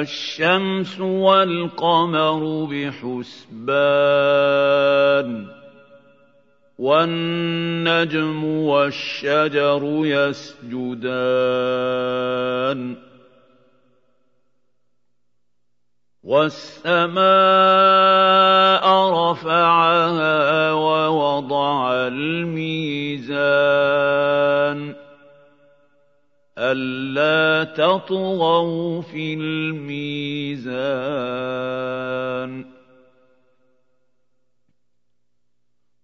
الشمس والقمر بحسبان والنجم والشجر يسجدان. والسماء رفعها ووضع الميزان. ألا تطغوا في الميزان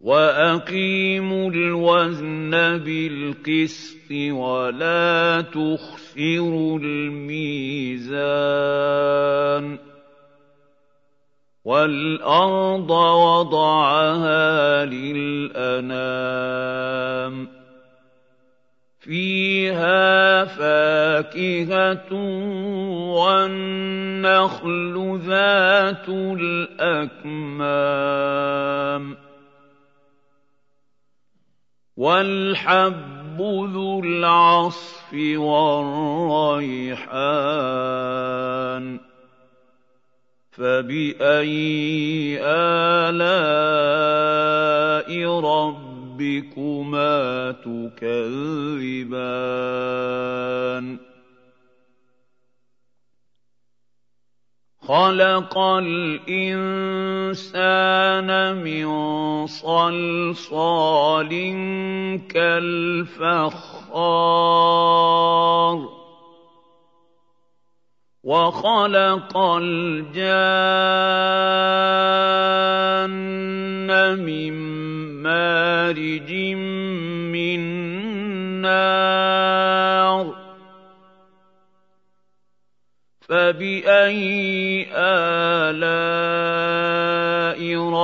وأقيموا الوزن بالقسط ولا تخسروا الميزان والأرض وضعها للأنام فيها فاكهة والنخل ذات الأكمام والحب ذو العصف والريحان فبأي آلاء ربك رَبِّكُمَا تُكَذِّبَانِ خَلَقَ الْإِنسَانَ مِن صَلْصَالٍ كَالْفَخَّارِ وَخَلَقَ الْجَانَّ مِن مَّارِجٍ مِّن نَّارٍ فَبِأَيِّ آلَاءِ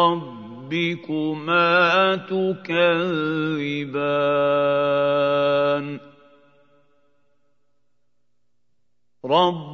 رَبِّكُمَا تُكَذِّبَانِ؟ رَبُّ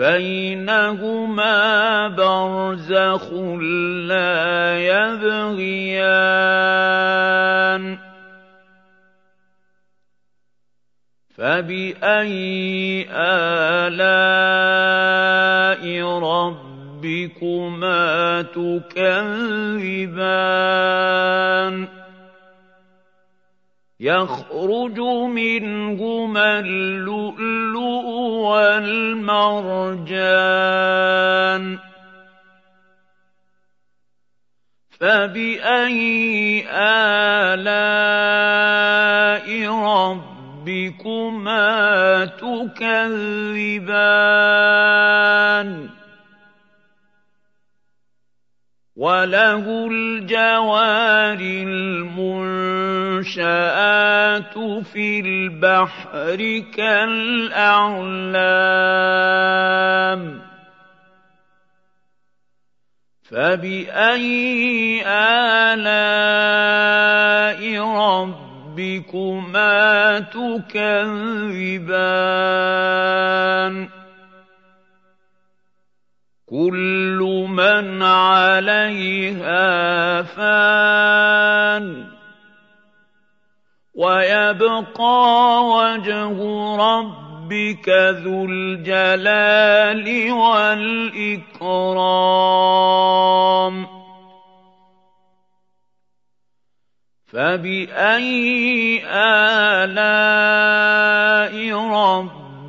بَيْنَهُمَا بَرْزَخٌ لَّا يَبْغِيَانِ فَبِأَيِّ آلَاءِ رَبِّكُمَا تُكَذِّبَانِ يَخْرُجُ مِنْهُمَا اللُّؤْلُؤُ وَالْمَرْجَانُ فَبِأَيِّ آلَاءِ رَبِّكُمَا تُكَذِّبَانِ؟ وَلَهُ الْجَوَارِ الْمُنشَآتُ فِي الْبَحْرِ كَالْأَعْلَامِ فَبِأَيِّ آلَاءِ رَبِّكُمَا تُكَذِّبَانِ كُلُّ مَنْ عَلَيْهَا فَانٍ وَيَبْقَىٰ وَجْهُ رَبِّكَ ذُو الْجَلَالِ وَالْإِكْرَامِ. فَبِأَيِّ آلَاءِ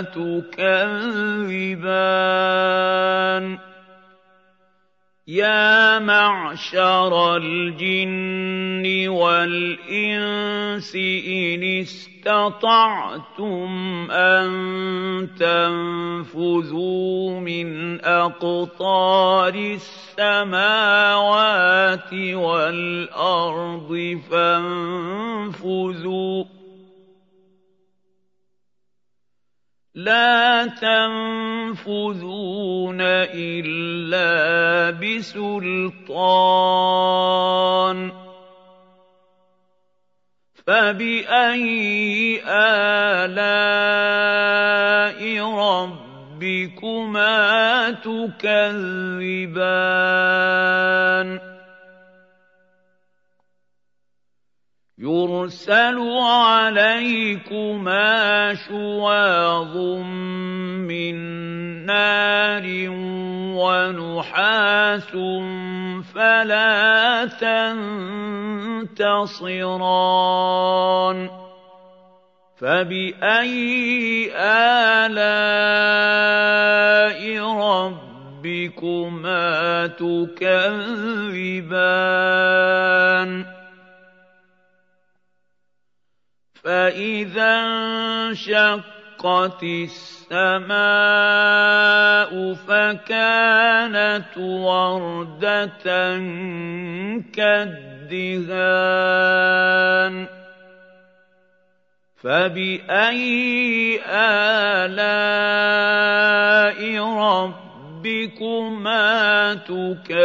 تكذبان يا معشر الجن والانس ان استطعتم ان تنفذوا من اقطار السماوات والارض فانفذوا لا تنفذون إلا بسلطان. فبأي آلاء ربكما تكذبان؟ يُرْسَلُ عَلَيْكُمَا شُوَاظٌ مِّن نَّارٍ وَنُحَاسٌ فَلَا تَنتَصِرَانِ فَبِأَيِّ آلَاءِ رَبِّكُمَا تُكَذِّبَانِ فإذا انشقت السماء فكانت وردة كالدهان فبأي آلاء ربكما تكذبان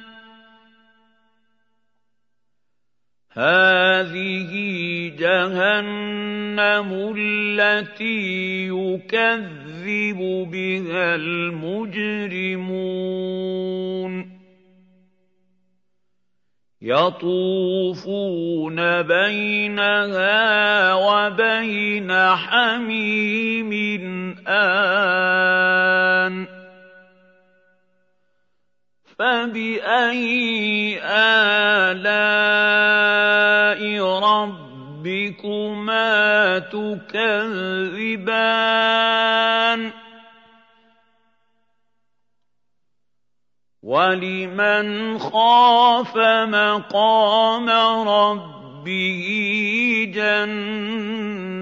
هَٰذِهِ جَهَنَّمُ الَّتِي يُكَذِّبُ بِهَا الْمُجْرِمُونَ. يَطُوفُونَ بَيْنَهَا وَبَيْنَ حَمِيمٍ آنٍ فَبِأَيِّ آلَاءِ رَبِّكُمَا تُكَذِّبَانِ وَلِمَنْ خَافَ مَقَامَ رَبِّهِ جَنَّتَانِ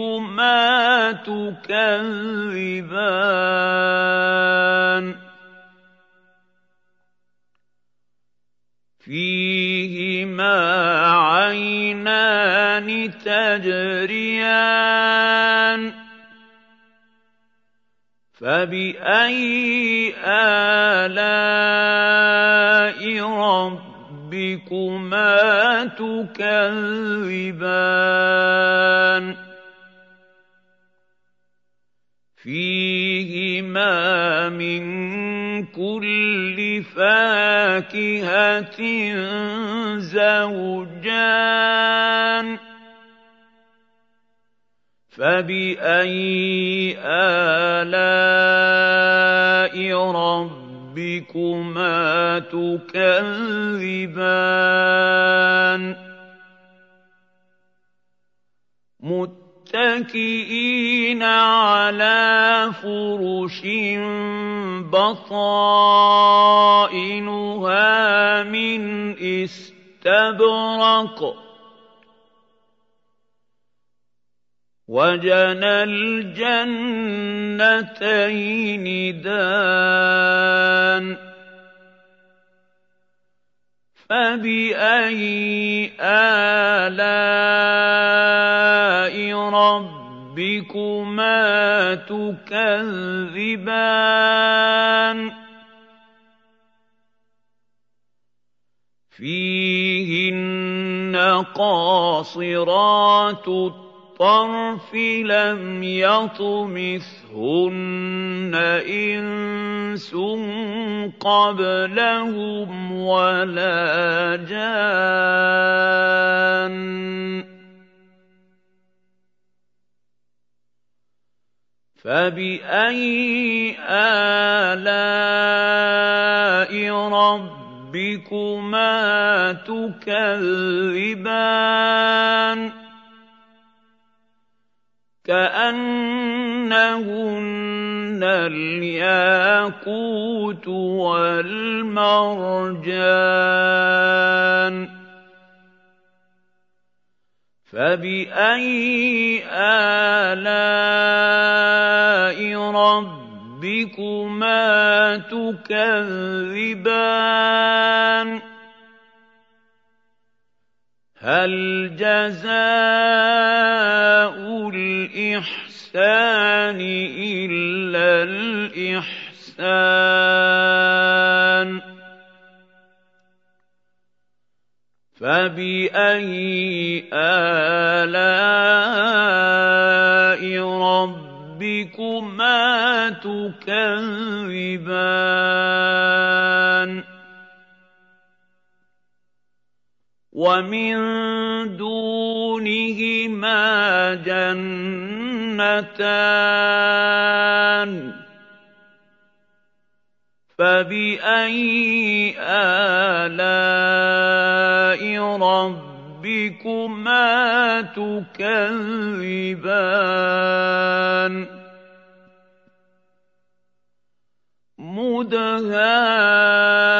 رَبِّكُمَا تُكَذِّبَانِ. فِيهِمَا عَيْنَانِ تَجْرِيَانِ. فَبِأَيِّ آلَاءِ رَبِّكُمَا تُكَذِّبَانِ؟ فِيهِمَا مِن كُلِّ فَاكِهَةٍ زَوْجَانِ فَبِأَيِّ آلَاءِ رَبِّكُمَا تُكَذِّبَانِ؟ مُتَّكِئِينَ عَلَىٰ فُرُشٍ بَطَائِنُهَا مِنْ إِسْتَبْرَقٍ. وَجَنَى الْجَنَّتَيْنِ دَانٍ. فَبِأَيِّ آلَاءِ رَبِّكُمَا تُكَذِّبَانِ؟ فِيهِنَّ قَاصِرَاتُ الطَّرْفِ لَمْ يَطْمِثْهُنَّ إِنسٌ قَبْلَهُمْ وَلَا جَانٌّ. فَبِأَيِّ آلَاءِ رَبِّكُمَا تُكَذِّبَانِ؟ كَأَنَّهُنَّ الْيَاقُوتُ وَالْمَرْجَانُ فَبِأَيِّ آلَاءِ رَبِّكُمَا تُكَذِّبَانِ هَلْ جَزَاءُ الْإِحْسَانِ إِلَّا الْإِحْسَانُ؟ فَبِأَيِّ آلَاءِ رَبِّكُمَا تُكَذِّبَانِ؟ وَمِن دُونِهِمَا جَنَّتَانِ فَبِأَيِّ آلَاءِ رَبِّكُمَا تُكَذِّبَانِ؟ مُدْهَامَّتَانِ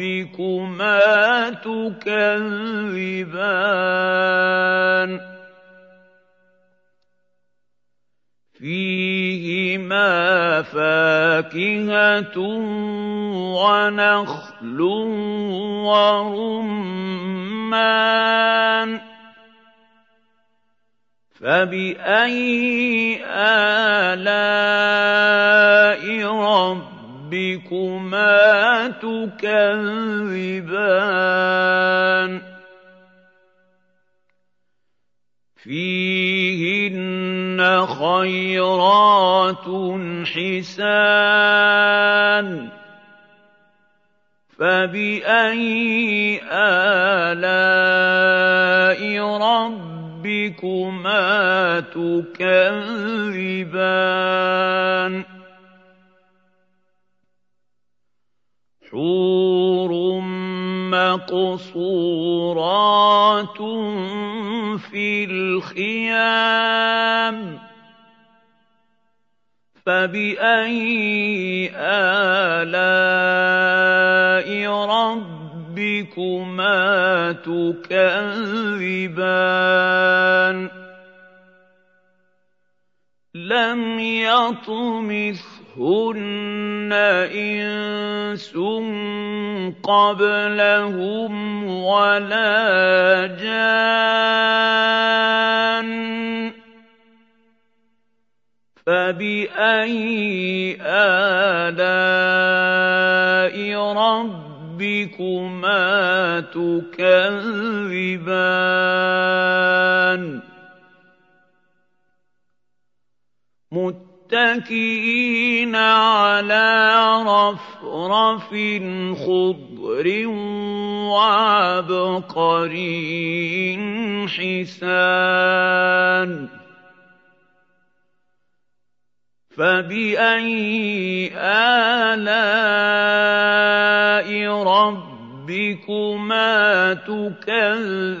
رَبِّكُمَا تُكَذِّبَانِ فِيهِمَا فَاكِهَةٌ وَنَخْلٌ وَرُمَّانٌ فَبِأَيِّ آلَاءِ رَبِّكُمَا رَبِّكُمَا تُكَذِّبَانِ فِيهِنَّ خَيْرَاتٌ حِسَانٌ فَبِأَيِّ آلَاءِ رَبِّكُمَا تُكَذِّبَانِ حُورٌ مَّقْصُورَاتٌ فِي الْخِيَامِ فَبِأَيِّ آلَاءِ رَبِّكُمَا تُكَذِّبَانِ؟ لَمْ يَطْمِثْهُنَّ إِنسٌ قَبْلَهُمْ وَلَا جَانٌّ فَبِأَيِّ آلَاءِ رَبِّكُمَا تُكَذِّبَانِ؟ مُتَّكِئِينَ عَلَىٰ رَفْرَفٍ خُضْرٍ وَعَبْقَرِيٍّ حِسَانٍ فَبِأَيِّ آلَاءِ رَبِّكُمَا تُكَذِّبَانِ